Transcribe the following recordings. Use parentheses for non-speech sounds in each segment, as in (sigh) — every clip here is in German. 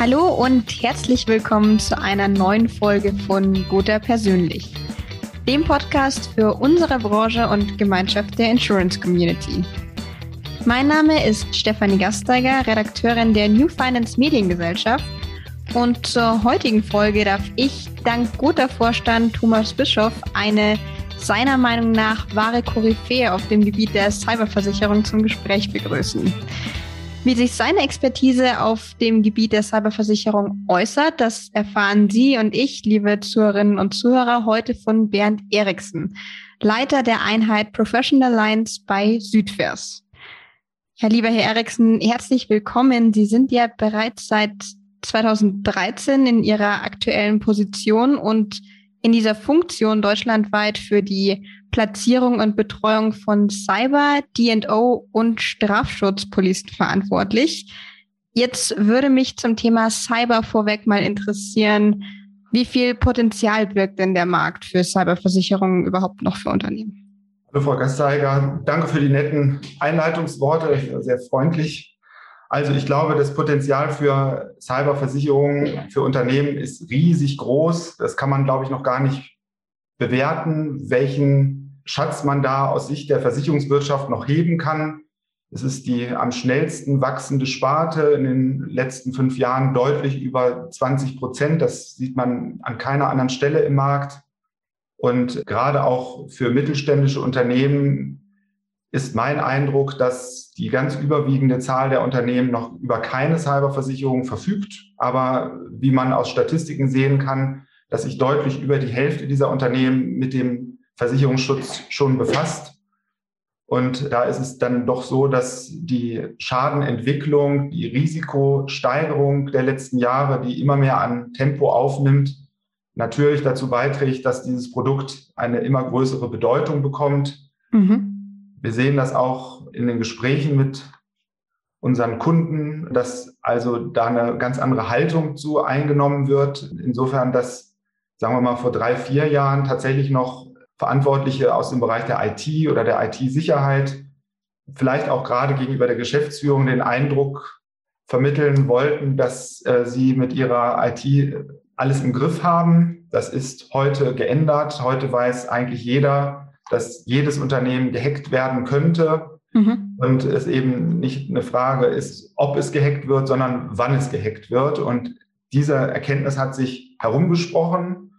Hallo und herzlich willkommen zu einer neuen Folge von Gotha Persönlich, dem Podcast für unsere Branche und Gemeinschaft der Insurance Community. Mein Name ist Stefanie Gasteiger, Redakteurin der New Finance Mediengesellschaft und zur heutigen Folge darf ich dank guter Vorstand Thomas Bischoff eine seiner Meinung nach wahre Koryphäe auf dem Gebiet der Cyberversicherung zum Gespräch begrüßen. Wie sich seine Expertise auf dem Gebiet der Cyberversicherung äußert, das erfahren Sie und ich, liebe Zuhörerinnen und Zuhörer, heute von Bernd Eriksen, Leiter der Einheit Professional Lines bei Südvers. Ja, lieber Herr Eriksen, herzlich willkommen. Sie sind ja bereits seit 2013 in Ihrer aktuellen Position und in dieser Funktion deutschlandweit für die Platzierung und Betreuung von Cyber, D&O und Strafschutzpolicen verantwortlich. Jetzt würde mich zum Thema Cyber vorweg mal interessieren, wie viel Potenzial birgt denn der Markt für Cyberversicherungen überhaupt noch für Unternehmen? Hallo Frau Gasteiger, danke für die netten Einleitungsworte, sehr freundlich. Also ich glaube, das Potenzial für Cyberversicherungen für Unternehmen ist riesig groß. Das kann man, glaube ich, noch gar nicht bewerten, welchen Schatz man da aus Sicht der Versicherungswirtschaft noch heben kann. Es ist die am schnellsten wachsende Sparte in den letzten fünf Jahren deutlich über 20 Prozent. Das sieht man an keiner anderen Stelle im Markt. Und gerade auch für mittelständische Unternehmen ist mein Eindruck, dass die ganz überwiegende Zahl der Unternehmen noch über keine Cyberversicherung verfügt. Aber wie man aus Statistiken sehen kann, dass sich deutlich über die Hälfte dieser Unternehmen mit dem Versicherungsschutz schon befasst. Und da ist es dann doch so, dass die Schadenentwicklung, die Risikosteigerung der letzten Jahre, die immer mehr an Tempo aufnimmt, natürlich dazu beiträgt, dass dieses Produkt eine immer größere Bedeutung bekommt. Mhm. Wir sehen das auch in den Gesprächen mit unseren Kunden, dass also da eine ganz andere Haltung zu eingenommen wird. Insofern, dass, sagen wir mal, vor drei, vier Jahren tatsächlich noch Verantwortliche aus dem Bereich der IT oder der IT-Sicherheit vielleicht auch gerade gegenüber der Geschäftsführung den Eindruck vermitteln wollten, dass äh, sie mit ihrer IT alles im Griff haben. Das ist heute geändert. Heute weiß eigentlich jeder, dass jedes Unternehmen gehackt werden könnte mhm. und es eben nicht eine Frage ist, ob es gehackt wird, sondern wann es gehackt wird. Und diese Erkenntnis hat sich herumgesprochen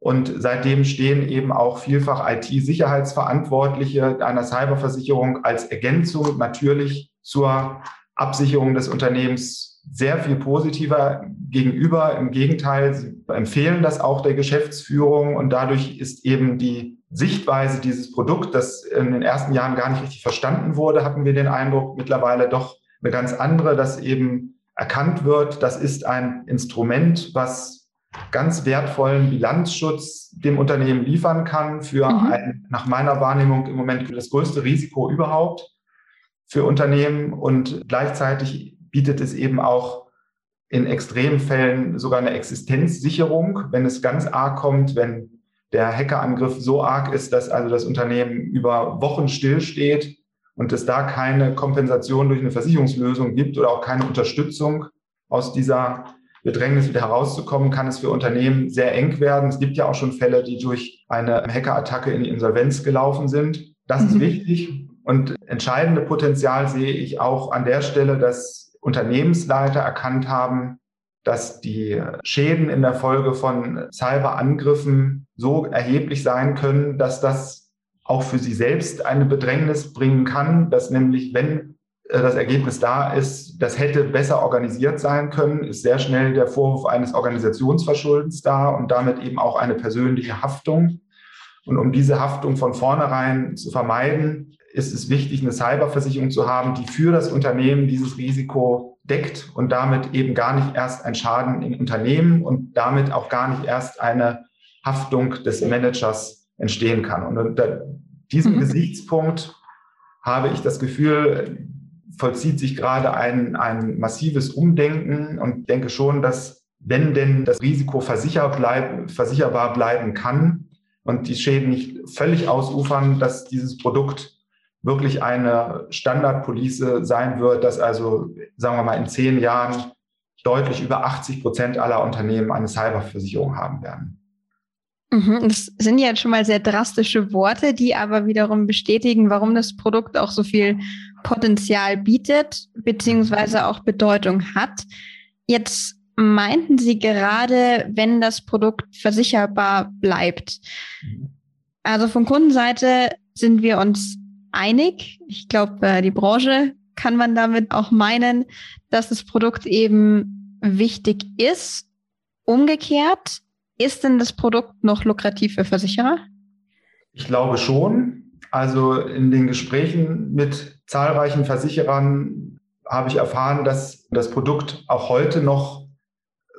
und seitdem stehen eben auch vielfach IT-Sicherheitsverantwortliche einer Cyberversicherung als Ergänzung natürlich zur Absicherung des Unternehmens sehr viel positiver gegenüber. Im Gegenteil, sie empfehlen das auch der Geschäftsführung und dadurch ist eben die Sichtweise dieses Produkt, das in den ersten Jahren gar nicht richtig verstanden wurde, hatten wir den Eindruck, mittlerweile doch eine ganz andere, dass eben erkannt wird, das ist ein Instrument, was ganz wertvollen Bilanzschutz dem Unternehmen liefern kann für mhm. ein, nach meiner Wahrnehmung im Moment das größte Risiko überhaupt für Unternehmen und gleichzeitig bietet es eben auch in Extremfällen sogar eine Existenzsicherung, wenn es ganz arg kommt, wenn der Hackerangriff so arg ist, dass also das Unternehmen über Wochen stillsteht und es da keine Kompensation durch eine Versicherungslösung gibt oder auch keine Unterstützung aus dieser Bedrängnis wieder herauszukommen, kann es für Unternehmen sehr eng werden. Es gibt ja auch schon Fälle, die durch eine Hackerattacke in die Insolvenz gelaufen sind. Das mhm. ist wichtig und entscheidende Potenzial sehe ich auch an der Stelle, dass Unternehmensleiter erkannt haben, dass die Schäden in der Folge von Cyberangriffen so erheblich sein können, dass das auch für sie selbst eine Bedrängnis bringen kann, dass nämlich, wenn äh, das Ergebnis da ist, das hätte besser organisiert sein können, ist sehr schnell der Vorwurf eines Organisationsverschuldens da und damit eben auch eine persönliche Haftung. Und um diese Haftung von vornherein zu vermeiden, ist es wichtig, eine Cyberversicherung zu haben, die für das Unternehmen dieses Risiko deckt und damit eben gar nicht erst ein Schaden im Unternehmen und damit auch gar nicht erst eine Haftung des Managers entstehen kann. Und unter diesem mhm. Gesichtspunkt habe ich das Gefühl, vollzieht sich gerade ein, ein massives Umdenken und denke schon, dass wenn denn das Risiko versicher bleib, versicherbar bleiben kann und die Schäden nicht völlig ausufern, dass dieses Produkt wirklich eine Standardpolice sein wird, dass also, sagen wir mal, in zehn Jahren deutlich über 80 Prozent aller Unternehmen eine Cyberversicherung haben werden. Mhm, das sind ja schon mal sehr drastische Worte, die aber wiederum bestätigen, warum das Produkt auch so viel Potenzial bietet, beziehungsweise auch Bedeutung hat. Jetzt meinten Sie gerade, wenn das Produkt versicherbar bleibt. Also von Kundenseite sind wir uns einig. Ich glaube, äh, die Branche kann man damit auch meinen, dass das Produkt eben wichtig ist. Umgekehrt, ist denn das Produkt noch lukrativ für Versicherer? Ich glaube schon. Also in den Gesprächen mit zahlreichen Versicherern habe ich erfahren, dass das Produkt auch heute noch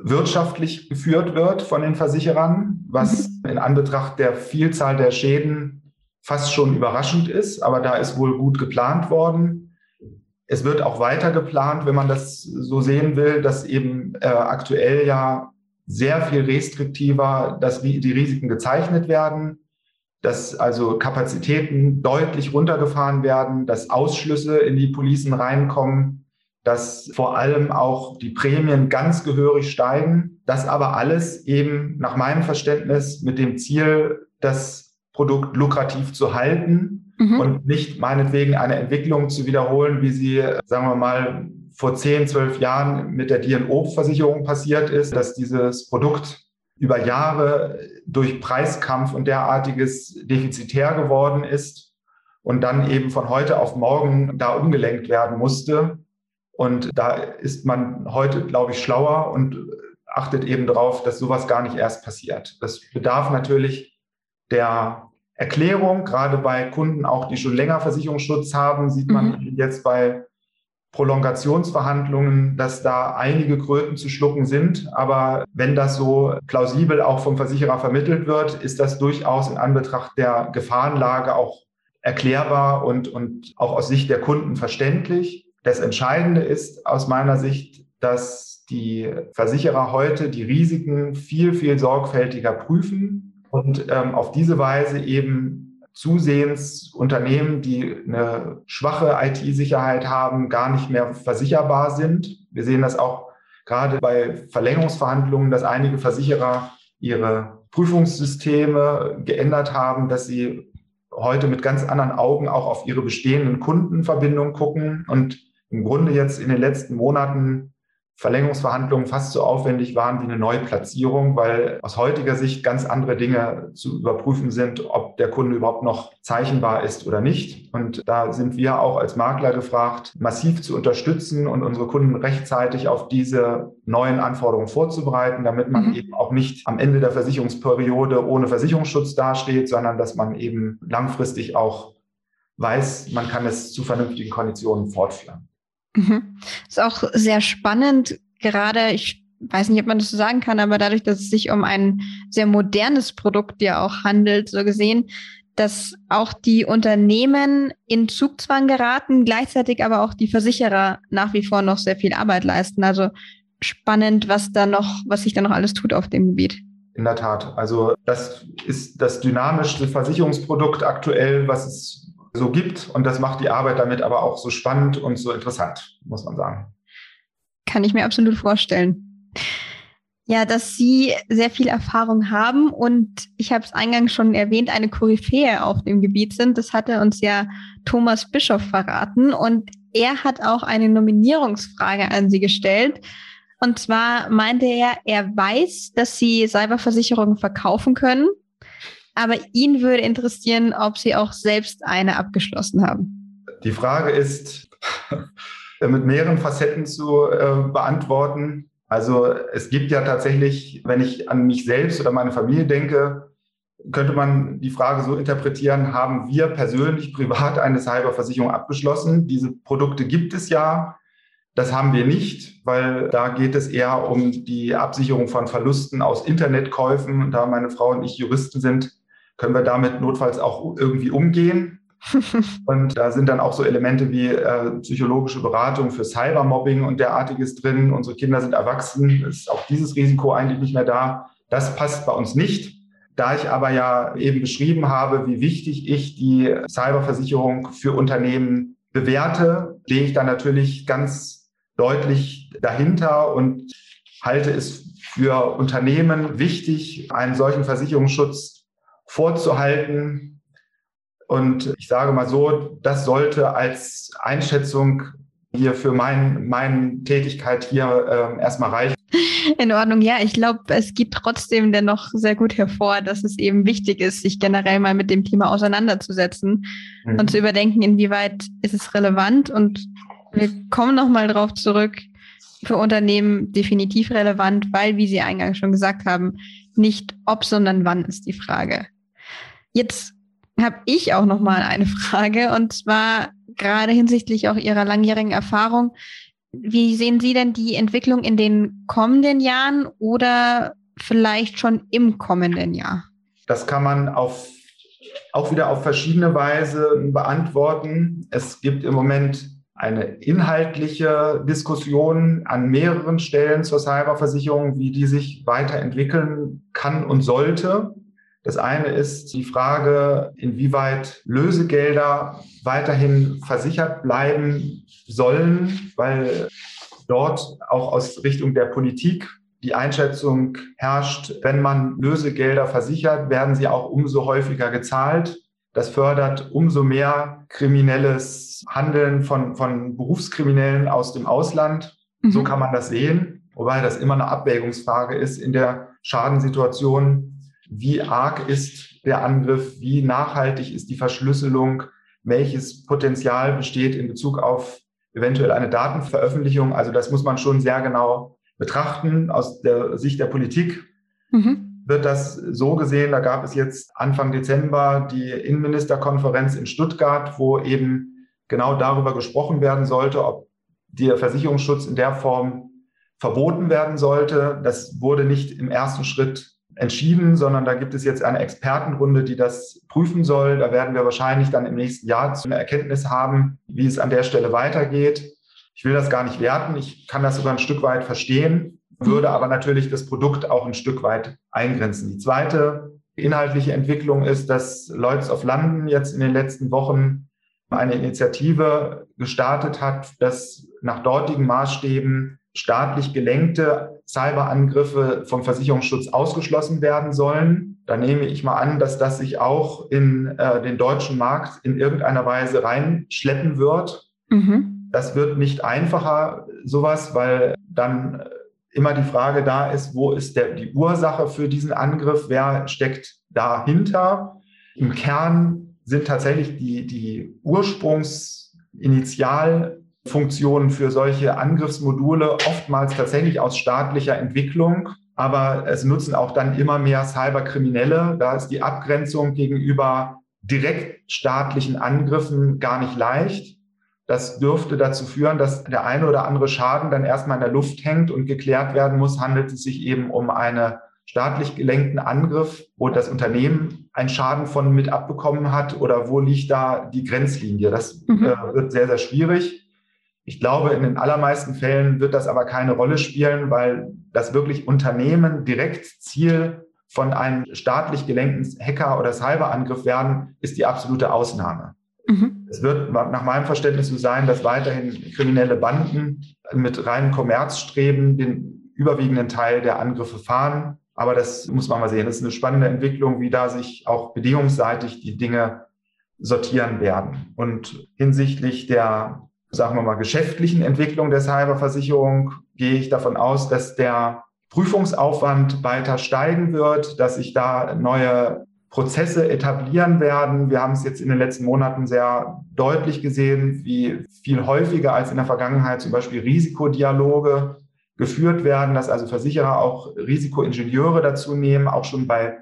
wirtschaftlich geführt wird von den Versicherern, was mhm. in Anbetracht der Vielzahl der Schäden fast schon überraschend ist. Aber da ist wohl gut geplant worden. Es wird auch weiter geplant, wenn man das so sehen will, dass eben äh, aktuell ja sehr viel restriktiver dass die Risiken gezeichnet werden dass also Kapazitäten deutlich runtergefahren werden, dass Ausschlüsse in die Policen reinkommen, dass vor allem auch die Prämien ganz gehörig steigen. Das aber alles eben nach meinem Verständnis mit dem Ziel, das Produkt lukrativ zu halten mhm. und nicht meinetwegen eine Entwicklung zu wiederholen, wie sie, sagen wir mal, vor 10, 12 Jahren mit der DNO-Versicherung passiert ist, dass dieses Produkt über Jahre durch Preiskampf und derartiges defizitär geworden ist und dann eben von heute auf morgen da umgelenkt werden musste. Und da ist man heute, glaube ich, schlauer und achtet eben darauf, dass sowas gar nicht erst passiert. Das bedarf natürlich der Erklärung, gerade bei Kunden auch, die schon länger Versicherungsschutz haben, sieht man mhm. jetzt bei Prolongationsverhandlungen, dass da einige Kröten zu schlucken sind. Aber wenn das so plausibel auch vom Versicherer vermittelt wird, ist das durchaus in Anbetracht der Gefahrenlage auch erklärbar und, und auch aus Sicht der Kunden verständlich. Das Entscheidende ist aus meiner Sicht, dass die Versicherer heute die Risiken viel, viel sorgfältiger prüfen und ähm, auf diese Weise eben zusehends Unternehmen, die eine schwache IT-Sicherheit haben, gar nicht mehr versicherbar sind. Wir sehen das auch gerade bei Verlängerungsverhandlungen, dass einige Versicherer ihre Prüfungssysteme geändert haben, dass sie heute mit ganz anderen Augen auch auf ihre bestehenden Kundenverbindungen gucken und im Grunde jetzt in den letzten Monaten Verlängerungsverhandlungen fast so aufwendig waren wie eine Neuplatzierung, weil aus heutiger Sicht ganz andere Dinge zu überprüfen sind, ob der Kunde überhaupt noch zeichenbar ist oder nicht. Und da sind wir auch als Makler gefragt, massiv zu unterstützen und unsere Kunden rechtzeitig auf diese neuen Anforderungen vorzubereiten, damit man mhm. eben auch nicht am Ende der Versicherungsperiode ohne Versicherungsschutz dasteht, sondern dass man eben langfristig auch weiß, man kann es zu vernünftigen Konditionen fortführen. Mhm. Ist auch sehr spannend, gerade ich weiß nicht, ob man das so sagen kann, aber dadurch, dass es sich um ein sehr modernes Produkt ja auch handelt, so gesehen, dass auch die Unternehmen in Zugzwang geraten, gleichzeitig aber auch die Versicherer nach wie vor noch sehr viel Arbeit leisten. Also spannend, was da noch, was sich da noch alles tut auf dem Gebiet. In der Tat. Also das ist das dynamischste Versicherungsprodukt aktuell, was es so gibt. Und das macht die Arbeit damit aber auch so spannend und so interessant, muss man sagen. Kann ich mir absolut vorstellen. Ja, dass Sie sehr viel Erfahrung haben und ich habe es eingangs schon erwähnt, eine Koryphäe auf dem Gebiet sind. Das hatte uns ja Thomas Bischof verraten und er hat auch eine Nominierungsfrage an Sie gestellt. Und zwar meinte er, er weiß, dass Sie Cyberversicherungen verkaufen können aber ihn würde interessieren, ob Sie auch selbst eine abgeschlossen haben. Die Frage ist (laughs) mit mehreren Facetten zu äh, beantworten. Also es gibt ja tatsächlich, wenn ich an mich selbst oder meine Familie denke, könnte man die Frage so interpretieren, haben wir persönlich privat eine Cyberversicherung abgeschlossen? Diese Produkte gibt es ja. Das haben wir nicht, weil da geht es eher um die Absicherung von Verlusten aus Internetkäufen. Da meine Frau und ich Juristen sind, können wir damit notfalls auch irgendwie umgehen. (laughs) und da sind dann auch so Elemente wie äh, psychologische Beratung für Cybermobbing und derartiges drin. Unsere Kinder sind erwachsen, ist auch dieses Risiko eigentlich nicht mehr da. Das passt bei uns nicht. Da ich aber ja eben beschrieben habe, wie wichtig ich die Cyberversicherung für Unternehmen bewerte, lege ich da natürlich ganz deutlich dahinter und halte es für Unternehmen wichtig, einen solchen Versicherungsschutz vorzuhalten. Und ich sage mal so, das sollte als Einschätzung hier für mein, meine Tätigkeit hier äh, erstmal reichen. In Ordnung, ja. Ich glaube, es geht trotzdem dennoch sehr gut hervor, dass es eben wichtig ist, sich generell mal mit dem Thema auseinanderzusetzen mhm. und zu überdenken, inwieweit ist es relevant. Und wir kommen nochmal drauf zurück. Für Unternehmen definitiv relevant, weil, wie Sie eingangs schon gesagt haben, nicht ob, sondern wann ist die Frage. Jetzt habe ich auch nochmal eine (laughs) Frage und zwar gerade hinsichtlich auch Ihrer langjährigen Erfahrung. Wie sehen Sie denn die Entwicklung in den kommenden Jahren oder vielleicht schon im kommenden Jahr? Das kann man auf, auch wieder auf verschiedene Weise beantworten. Es gibt im Moment eine inhaltliche Diskussion an mehreren Stellen zur Cyberversicherung, wie die sich weiterentwickeln kann und sollte. Das eine ist die Frage, inwieweit Lösegelder weiterhin versichert bleiben sollen, weil dort auch aus Richtung der Politik die Einschätzung herrscht, wenn man Lösegelder versichert, werden sie auch umso häufiger gezahlt. Das fördert umso mehr kriminelles Handeln von, von Berufskriminellen aus dem Ausland. Mhm. So kann man das sehen, wobei das immer eine Abwägungsfrage ist in der Schadensituation wie arg ist der Angriff, wie nachhaltig ist die Verschlüsselung, welches Potenzial besteht in Bezug auf eventuell eine Datenveröffentlichung. Also das muss man schon sehr genau betrachten. Aus der Sicht der Politik mhm. Wird das so gesehen, da gab es jetzt Anfang Dezember die Innenministerkonferenz in Stuttgart, wo eben genau darüber gesprochen werden sollte, ob der Versicherungsschutz in der Form verboten werden sollte. Das wurde nicht im ersten Schritt entschieden, sondern da gibt es jetzt eine Expertenrunde, die das prüfen soll. Da werden wir wahrscheinlich dann im nächsten Jahr eine Erkenntnis haben, wie es an der Stelle weitergeht. Ich will das gar nicht werten. Ich kann das sogar ein Stück weit verstehen, würde aber natürlich das Produkt auch ein Stück weit eingrenzen. Die zweite inhaltliche Entwicklung ist, dass Lloyds of London jetzt in den letzten Wochen eine Initiative gestartet hat, dass nach dortigen Maßstäben staatlich gelenkte Cyberangriffe vom Versicherungsschutz ausgeschlossen werden sollen. Da nehme ich mal an, dass das sich auch in äh, den deutschen Markt in irgendeiner Weise reinschleppen wird. Mhm. Das wird nicht einfacher, sowas, weil dann immer die Frage da ist, wo ist der, die Ursache für diesen Angriff? Wer steckt dahinter? Im Kern sind tatsächlich die, die Ursprungsinitial Funktionen für solche Angriffsmodule oftmals tatsächlich aus staatlicher Entwicklung, aber es nutzen auch dann immer mehr Cyberkriminelle. Da ist die Abgrenzung gegenüber direkt staatlichen Angriffen gar nicht leicht. Das dürfte dazu führen, dass der eine oder andere Schaden dann erstmal in der Luft hängt und geklärt werden muss, handelt es sich eben um einen staatlich gelenkten Angriff, wo das Unternehmen einen Schaden von mit abbekommen hat oder wo liegt da die Grenzlinie. Das mhm. äh, wird sehr, sehr schwierig. Ich glaube, in den allermeisten Fällen wird das aber keine Rolle spielen, weil das wirklich Unternehmen direkt Ziel von einem staatlich gelenkten Hacker- oder Cyberangriff werden, ist die absolute Ausnahme. Mhm. Es wird nach meinem Verständnis so sein, dass weiterhin kriminelle Banden mit reinen Kommerzstreben den überwiegenden Teil der Angriffe fahren. Aber das muss man mal sehen. Das ist eine spannende Entwicklung, wie da sich auch bedingungsseitig die Dinge sortieren werden. Und hinsichtlich der sagen wir mal, geschäftlichen Entwicklung der Cyberversicherung gehe ich davon aus, dass der Prüfungsaufwand weiter steigen wird, dass sich da neue Prozesse etablieren werden. Wir haben es jetzt in den letzten Monaten sehr deutlich gesehen, wie viel häufiger als in der Vergangenheit zum Beispiel Risikodialoge geführt werden, dass also Versicherer auch Risikoingenieure dazu nehmen, auch schon bei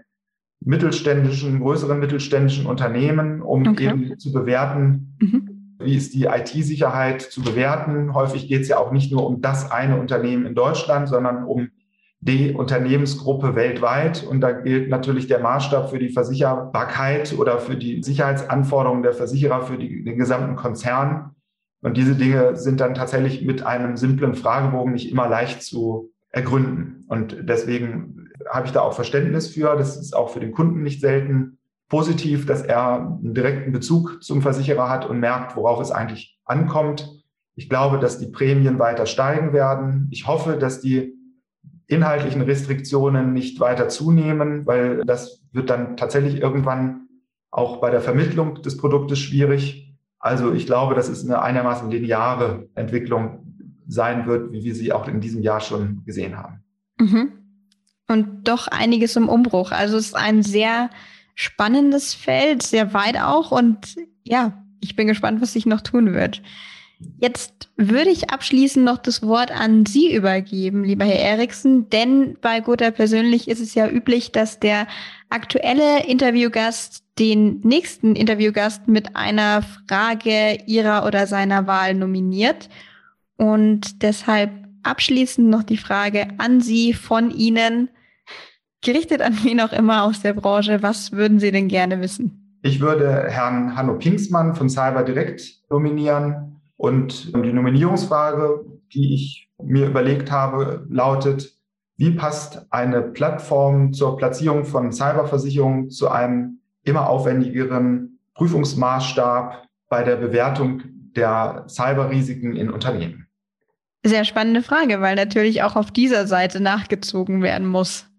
mittelständischen, größeren mittelständischen Unternehmen, um okay. eben zu bewerten, mhm wie ist die IT-Sicherheit zu bewerten? Häufig geht es ja auch nicht nur um das eine Unternehmen in Deutschland, sondern um die Unternehmensgruppe weltweit. Und da gilt natürlich der Maßstab für die Versicherbarkeit oder für die Sicherheitsanforderungen der Versicherer für die, den gesamten Konzern. Und diese Dinge sind dann tatsächlich mit einem simplen Fragebogen nicht immer leicht zu ergründen. Und deswegen habe ich da auch Verständnis für. Das ist auch für den Kunden nicht selten positiv, dass er einen direkten Bezug zum Versicherer hat und merkt, worauf es eigentlich ankommt. Ich Ich glaube, dass die Prämien weiter steigen werden. Ich hoffe, dass die inhaltlichen Restriktionen nicht weiter zunehmen, weil das wird dann tatsächlich irgendwann auch bei der Vermittlung des Produktes schwierig. Also ich glaube, dass es eine einigermaßen lineare Entwicklung sein wird, wie wir sie auch in diesem Jahr schon gesehen haben. Mhm. Und doch einiges im Umbruch. Also es ist ein sehr spannendes Feld, sehr weit auch. Und ja, ich bin gespannt, was sich noch tun wird. Jetzt würde ich abschließend noch das Wort an Sie übergeben, lieber Herr Eriksen, denn bei Gotha persönlich ist es ja üblich, dass der aktuelle Interviewgast den nächsten Interviewgast mit einer Frage ihrer oder seiner Wahl nominiert. Und deshalb abschließend noch die Frage an Sie von Ihnen, gerichtet an wen auch immer aus der Branche, was würden Sie denn gerne wissen? Ich würde Herrn Hanno Pinksmann von Cyber Direct nominieren und die Nominierungsfrage, die ich mir überlegt habe, lautet, wie passt eine Plattform zur Platzierung von Cyberversicherungen zu einem immer aufwendigeren Prüfungsmaßstab bei der Bewertung der Cyberrisiken in Unternehmen? Sehr spannende Frage, weil natürlich auch auf dieser Seite nachgezogen werden muss.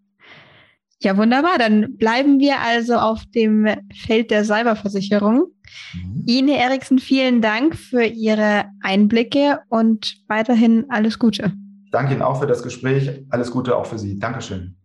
Ja, wunderbar. Dann bleiben wir also auf dem Feld der Cyberversicherung. Mhm. Ihnen, Herr Eriksen, vielen Dank für Ihre Einblicke und weiterhin alles Gute. Danke Ihnen auch für das Gespräch. Alles Gute auch für Sie. Dankeschön.